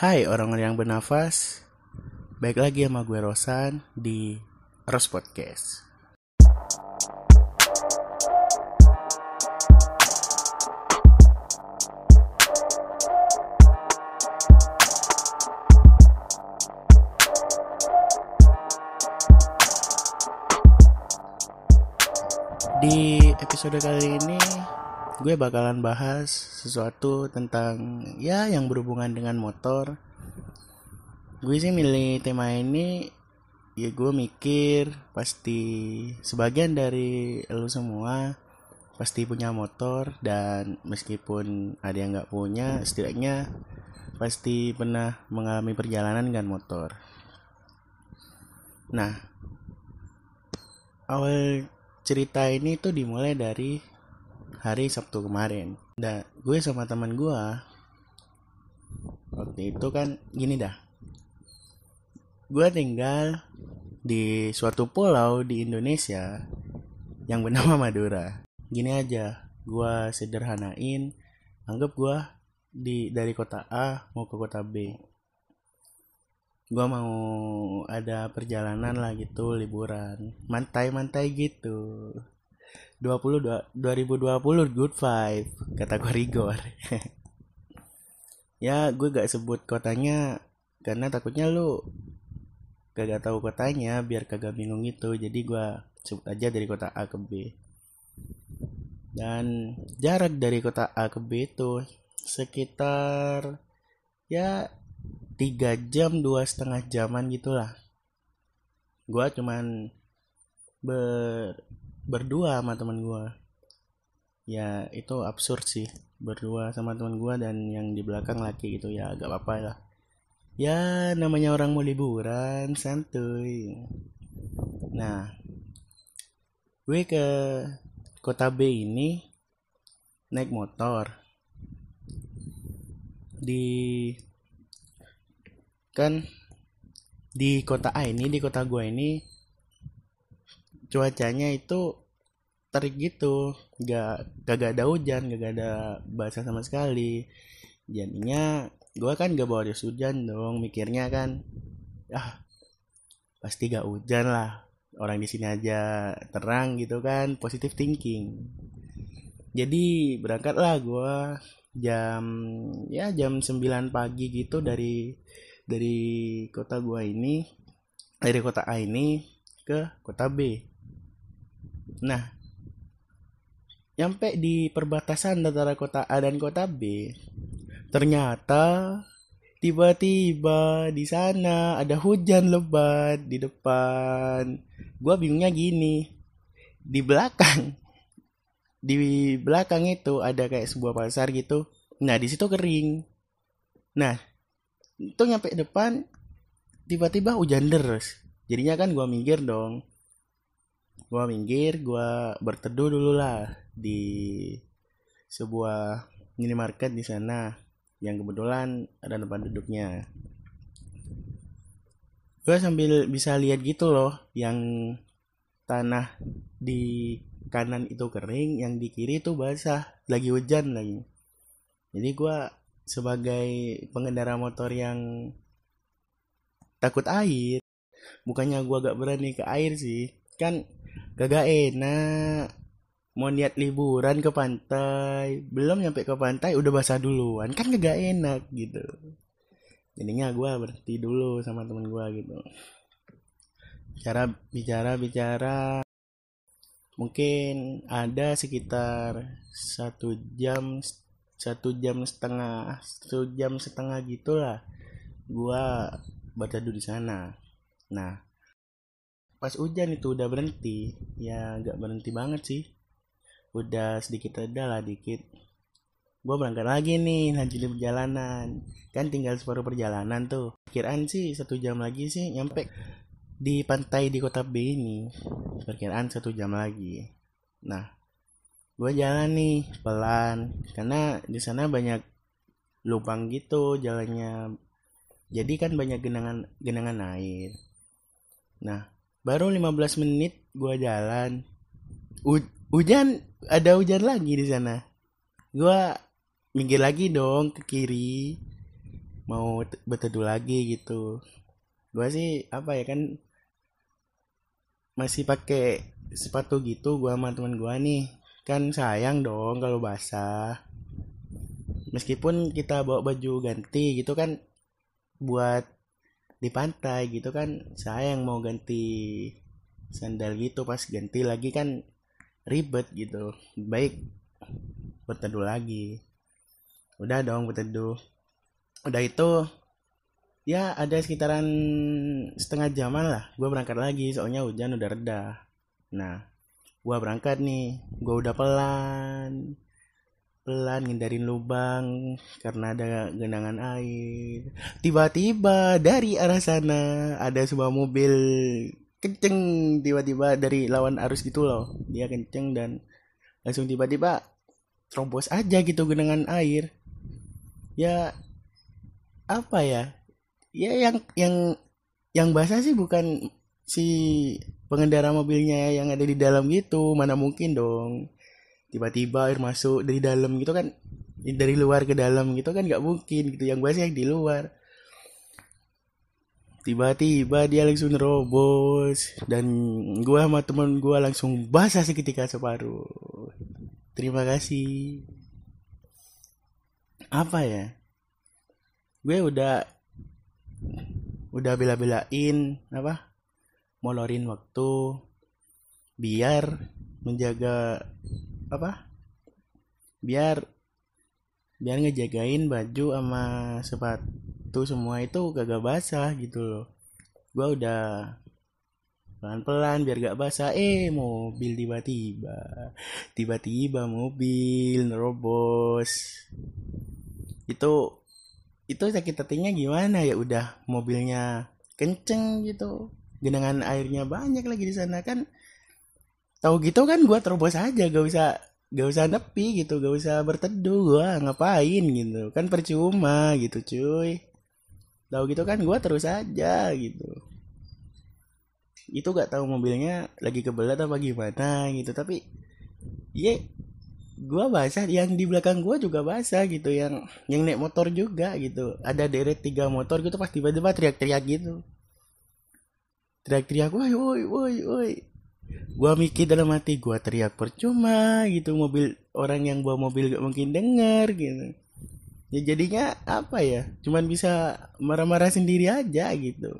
Hai orang-orang yang bernafas. Baik lagi sama gue Rosan di Ros Podcast. Di episode kali ini gue bakalan bahas sesuatu tentang ya yang berhubungan dengan motor. Gue sih milih tema ini ya gue mikir pasti sebagian dari lu semua pasti punya motor dan meskipun ada yang nggak punya setidaknya pasti pernah mengalami perjalanan dengan motor. Nah, awal cerita ini tuh dimulai dari hari Sabtu kemarin. Dan gue sama teman gue waktu itu kan gini dah. Gue tinggal di suatu pulau di Indonesia yang bernama Madura. Gini aja, gue sederhanain, anggap gue di dari kota A mau ke kota B. Gue mau ada perjalanan lah gitu, liburan, mantai-mantai gitu. 20 2020 good five kata gue Rigor. Ya gue gak sebut kotanya karena takutnya lu kagak tahu kotanya biar kagak bingung gitu jadi gue sebut aja dari kota A ke B. Dan jarak dari kota A ke B itu sekitar ya tiga jam dua setengah jaman gitulah. Gue cuman ber berdua sama teman gue ya itu absurd sih berdua sama teman gue dan yang di belakang laki gitu ya agak apa-apa lah. Ya namanya orang mau liburan santuy. Nah gue ke kota B ini naik motor. Di kan di kota A ini di kota gue ini cuacanya itu terik gitu. Gak gak ada hujan gak ada basah sama sekali. Jadinya gue kan gak bawa jas hujan dong mikirnya kan ah pasti gak hujan lah orang di sini aja terang gitu kan positive thinking. Jadi berangkatlah gue jam ya jam 9 pagi gitu dari dari kota gua ini dari kota A ini ke kota B Nah, nyampe di perbatasan antara kota A dan kota B, ternyata tiba-tiba di sana ada hujan lebat di depan. Gua bingungnya gini, di belakang, di belakang itu ada kayak sebuah pasar gitu. Nah di situ kering. Nah itu nyampe depan, tiba-tiba hujan deras. Jadinya kan gua mikir dong, gua minggir gua berteduh dulu lah di sebuah minimarket di sana. Yang kebetulan ada tempat duduknya. Gue sambil bisa lihat gitu loh yang tanah di kanan itu kering yang di kiri itu basah lagi hujan lagi. Jadi gue sebagai pengendara motor yang takut air bukannya gue gak berani ke air sih. Kan Gak enak mau niat liburan ke pantai. Belum nyampe ke pantai udah basah duluan. Kan gak enak gitu. Jadinya gue berhenti dulu sama temen gue gitu. Cara bicara bicara. Mungkin ada sekitar satu jam satu jam setengah satu jam setengah gitulah gue berteduh di sana. Nah pas hujan itu udah berhenti. Ya nggak berhenti banget sih. Udah sedikit reda lah dikit. Gue berangkat lagi nih lanjutin perjalanan. Kan tinggal separuh perjalanan tuh. Kiraan sih satu jam lagi sih nyampe di pantai di kota B ini. Perkiraan satu jam lagi. Nah gue jalan nih pelan. Karena di sana banyak lubang gitu jalannya. Jadi kan banyak genangan genangan air. Nah baru 15 menit gua jalan. U hujan ada hujan lagi di sana. Gua minggir lagi dong ke kiri. Mau berteduh lagi gitu. Gue sih apa ya kan masih pakai sepatu gitu gue sama teman gue nih. Kan sayang dong kalau basah. Meskipun kita bawa baju ganti gitu kan buat di pantai gitu kan. Sayang mau ganti sandal gitu pas ganti lagi kan ribet gitu. Baik berteduh lagi. Udah dong berteduh. Udah itu ya ada sekitaran setengah jaman lah gue berangkat lagi soalnya hujan udah reda. Nah gue berangkat nih gue udah pelan pelan ngindarin lubang karena ada genangan air. Tiba-tiba dari arah sana ada sebuah mobil kenceng tiba-tiba dari lawan arus gitu loh. Dia kenceng dan langsung tiba-tiba terobos aja gitu genangan air. Ya apa ya? Ya yang yang yang basah sih bukan si pengendara mobilnya yang ada di dalam gitu. Mana mungkin dong tiba-tiba air masuk dari dalam gitu kan dari luar ke dalam gitu kan nggak mungkin gitu. Yang bahasa yang di luar. Tiba-tiba dia langsung nerobos dan gua sama temen gua langsung basah seketika separuh. Terima kasih. Apa ya? Gue udah udah bela-belain apa? Molorin waktu biar menjaga apa? Biar biar ngejagain baju sama sepatu semua itu kagak basah gitu loh. Gua udah pelan-pelan biar gak basah. Eh mobil tiba-tiba tiba-tiba mobil nerobos. Itu itu sakit hatinya gimana ya? Udah mobilnya kenceng gitu genangan airnya banyak lagi di sana kan tahu gitu kan gue terobos aja gak usah gak usah nepi gitu gak usah berteduh gue ngapain gitu. Kan percuma gitu cuy. Tahu gitu kan gue terus aja gitu. Itu gak tahu mobilnya lagi kebelat apa gimana gitu tapi ya gue basah. Yang di belakang gue juga basah gitu yang yang naik motor juga gitu. Ada deret tiga motor gitu pas tiba-tiba teriak-teriak gitu. Teriak-teriak woi woi woi gua mikir dalam hati gua teriak percuma gitu mobil orang yang bawa mobil gak mungkin denger gitu. Ya jadinya apa ya cuman bisa marah-marah sendiri aja gitu.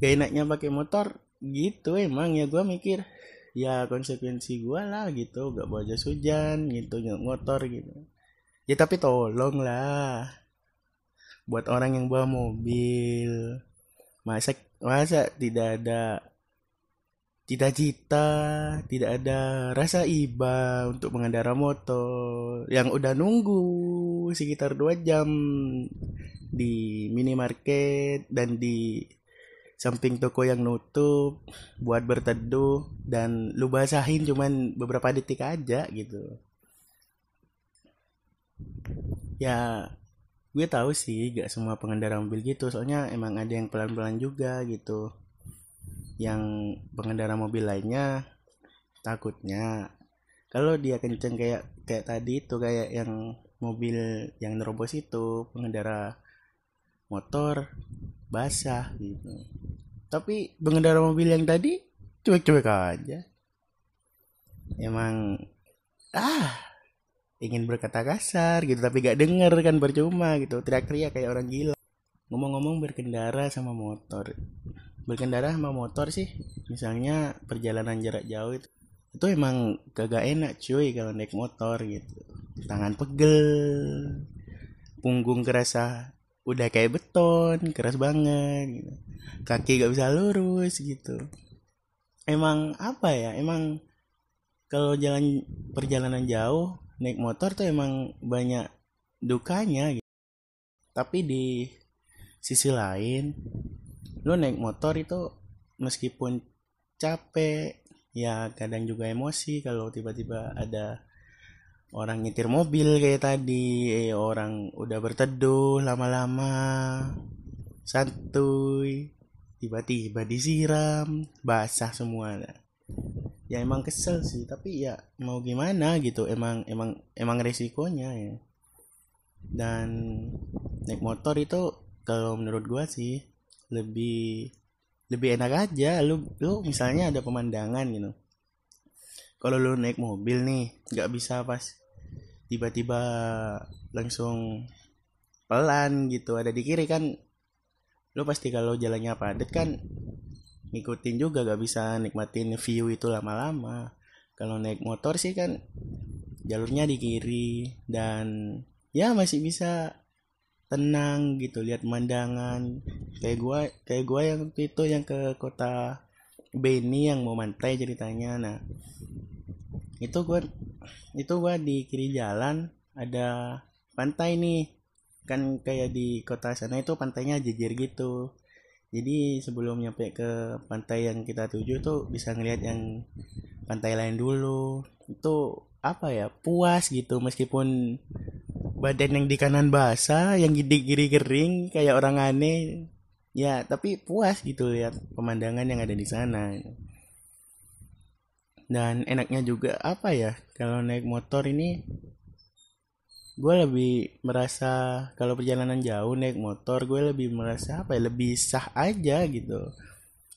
Gak enaknya pakai motor gitu emang ya gua mikir. Ya konsekuensi gua lah gitu gak bawa jas hujan gitu nggak motor gitu. Ya tapi tolong lah buat orang yang bawa mobil. Masa masa tidak ada cita-cita tidak ada rasa iba untuk mengendara motor yang udah nunggu sekitar dua jam di minimarket dan di samping toko yang nutup buat berteduh dan lu basahin cuman beberapa detik aja gitu. Ya gue tahu sih gak semua pengendara mobil gitu. Soalnya emang ada yang pelan-pelan juga gitu. Yang pengendara mobil lainnya takutnya kalau dia kenceng kayak kayak tadi itu kayak yang mobil yang nerobos itu pengendara motor basah gitu. Tapi pengendara mobil yang tadi cuek-cuek aja. Emang ah ingin berkata kasar gitu tapi gak denger kan percuma gitu. Teriak-teriak kayak orang gila. Ngomong-ngomong berkendara sama motor. Berkendara sama motor sih misalnya perjalanan jarak jauh itu itu emang kagak enak cuy kalau naik motor gitu. Tangan pegel punggung kerasa udah kayak beton keras banget gitu. Kaki gak bisa lurus gitu. Emang apa ya emang kalau jalan perjalanan jauh naik motor tuh emang banyak dukanya gitu. Tapi di sisi lain lo naik motor itu meskipun capek ya kadang juga emosi kalau tiba-tiba ada orang nyetir mobil kayak tadi eh, orang udah berteduh lama-lama santuy tiba-tiba disiram basah semua ya emang kesel sih tapi ya mau gimana gitu emang emang emang resikonya ya. Dan naik motor itu kalau menurut gua sih lebih lebih enak aja. Lu lu misalnya ada pemandangan gitu. Kalau lu naik mobil nih nggak bisa pas tiba-tiba langsung pelan gitu ada di kiri kan lu pasti kalau jalannya padat kan ngikutin juga gak bisa nikmatin view itu lama-lama. Kalau naik motor sih kan jalurnya di kiri dan ya masih bisa tenang gitu lihat pemandangan. Kayak gua kayak gua yang itu yang ke kota Beni yang mau mantai ceritanya. Nah itu gua itu gua di kiri jalan ada pantai nih. Kan kayak di kota sana itu pantainya jejer gitu jadi sebelum nyampe ke pantai yang kita tuju tuh bisa ngeliat yang pantai lain dulu. Itu apa ya puas gitu. Meskipun badan yang di kanan basah yang di kiri kering kayak orang aneh ya tapi puas gitu lihat pemandangan yang ada di sana. Dan enaknya juga apa ya kalau naik motor ini gue lebih merasa kalau perjalanan jauh naik motor gue lebih merasa apa ya lebih sah aja gitu.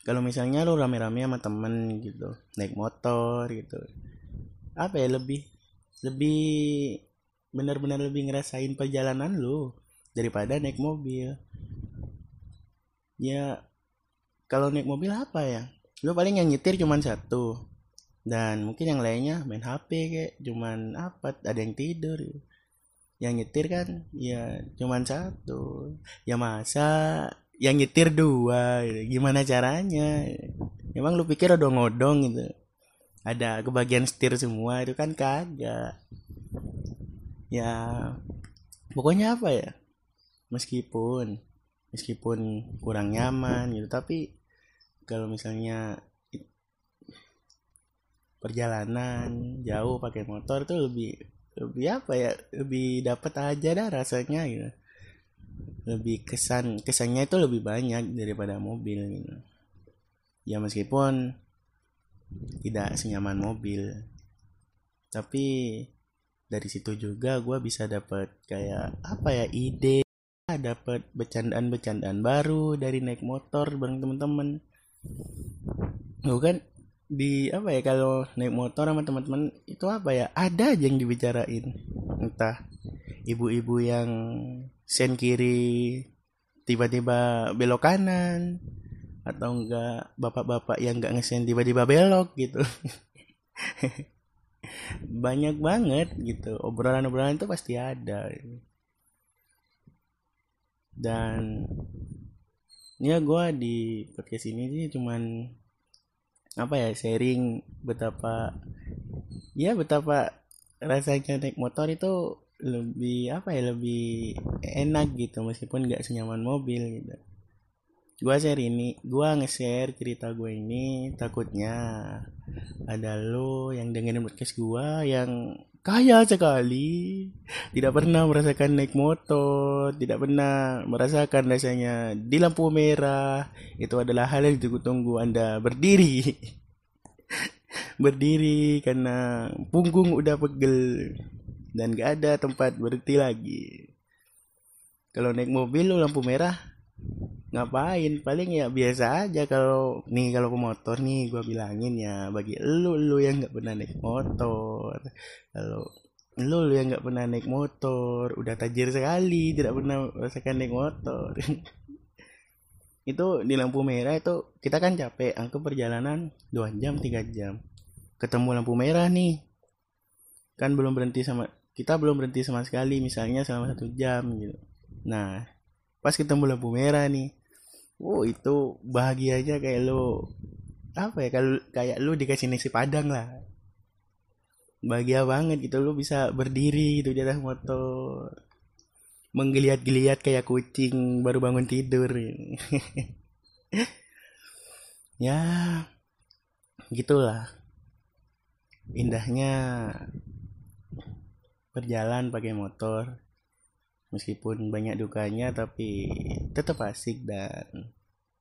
Kalau misalnya lo rame-rame sama temen gitu naik motor gitu. Apa ya lebih lebih benar-benar lebih ngerasain perjalanan lu daripada naik mobil. Ya kalau naik mobil apa ya? Lu paling yang nyetir cuman satu. Dan mungkin yang lainnya main HP kayak cuman apa ada yang tidur yang nyetir kan ya cuman satu. Ya masa yang nyetir dua gimana caranya? Emang lu pikir odong odong gitu. Ada kebagian setir semua itu kan kagak. Ya pokoknya apa ya? Meskipun meskipun kurang nyaman gitu. Tapi kalau misalnya perjalanan jauh pakai motor tuh lebih lebih apa ya? Lebih dapat aja dah rasanya gitu. Lebih kesan kesannya itu lebih banyak daripada mobil gitu. Ya meskipun tidak senyaman mobil. Tapi dari situ juga gue bisa dapat kayak apa ya ide. Dapat bercandaan-bercandaan baru dari naik motor bareng temen-temen. Gue kan di apa ya kalau naik motor sama teman-teman itu apa ya ada aja yang dibicarain. Entah ibu-ibu yang sen kiri tiba-tiba belok kanan atau enggak bapak-bapak yang enggak ngesen tiba-tiba belok gitu. Banyak banget gitu. Obrolan-obrolan itu pasti ada. Dan ya gue di podcast ini sih cuman apa ya sharing betapa ya betapa rasanya naik motor itu lebih apa ya lebih enak gitu meskipun nggak senyaman mobil gitu gue share ini gue nge-share cerita gue ini takutnya ada lo yang dengerin podcast gue yang kaya sekali tidak pernah merasakan naik motor tidak pernah merasakan rasanya di lampu merah. Itu adalah hal yang ditunggu-tunggu anda berdiri. Berdiri karena punggung udah pegel dan gak ada tempat berhenti lagi. Kalau naik mobil lo lampu merah ngapain? Paling ya biasa aja kalau nih kalau motor nih gue bilangin ya bagi lu lu yang nggak pernah naik motor. Kalau lu lu yang nggak pernah naik motor udah tajir sekali tidak pernah merasakan naik motor. Itu di lampu merah itu kita kan capek angka perjalanan dua jam tiga jam. Ketemu lampu merah nih. Kan belum berhenti sama kita belum berhenti sama sekali misalnya selama satu jam gitu. Nah pas ketemu lampu merah nih oh itu bahagianya kayak lo apa ya kalau kayak lu dikasih nasi padang lah. Bahagia banget gitu lu bisa berdiri gitu di atas motor. Menggeliat-geliat kayak kucing baru bangun tidur. Ya gitulah. Indahnya berjalan pakai motor meskipun banyak dukanya tapi tetap asik dan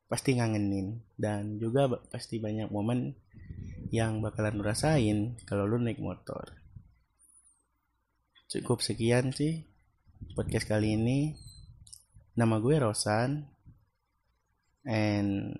pasti ngangenin dan juga pasti banyak momen yang bakalan rasain kalau lu naik motor cukup sekian sih podcast kali ini. Nama gue Rosan. And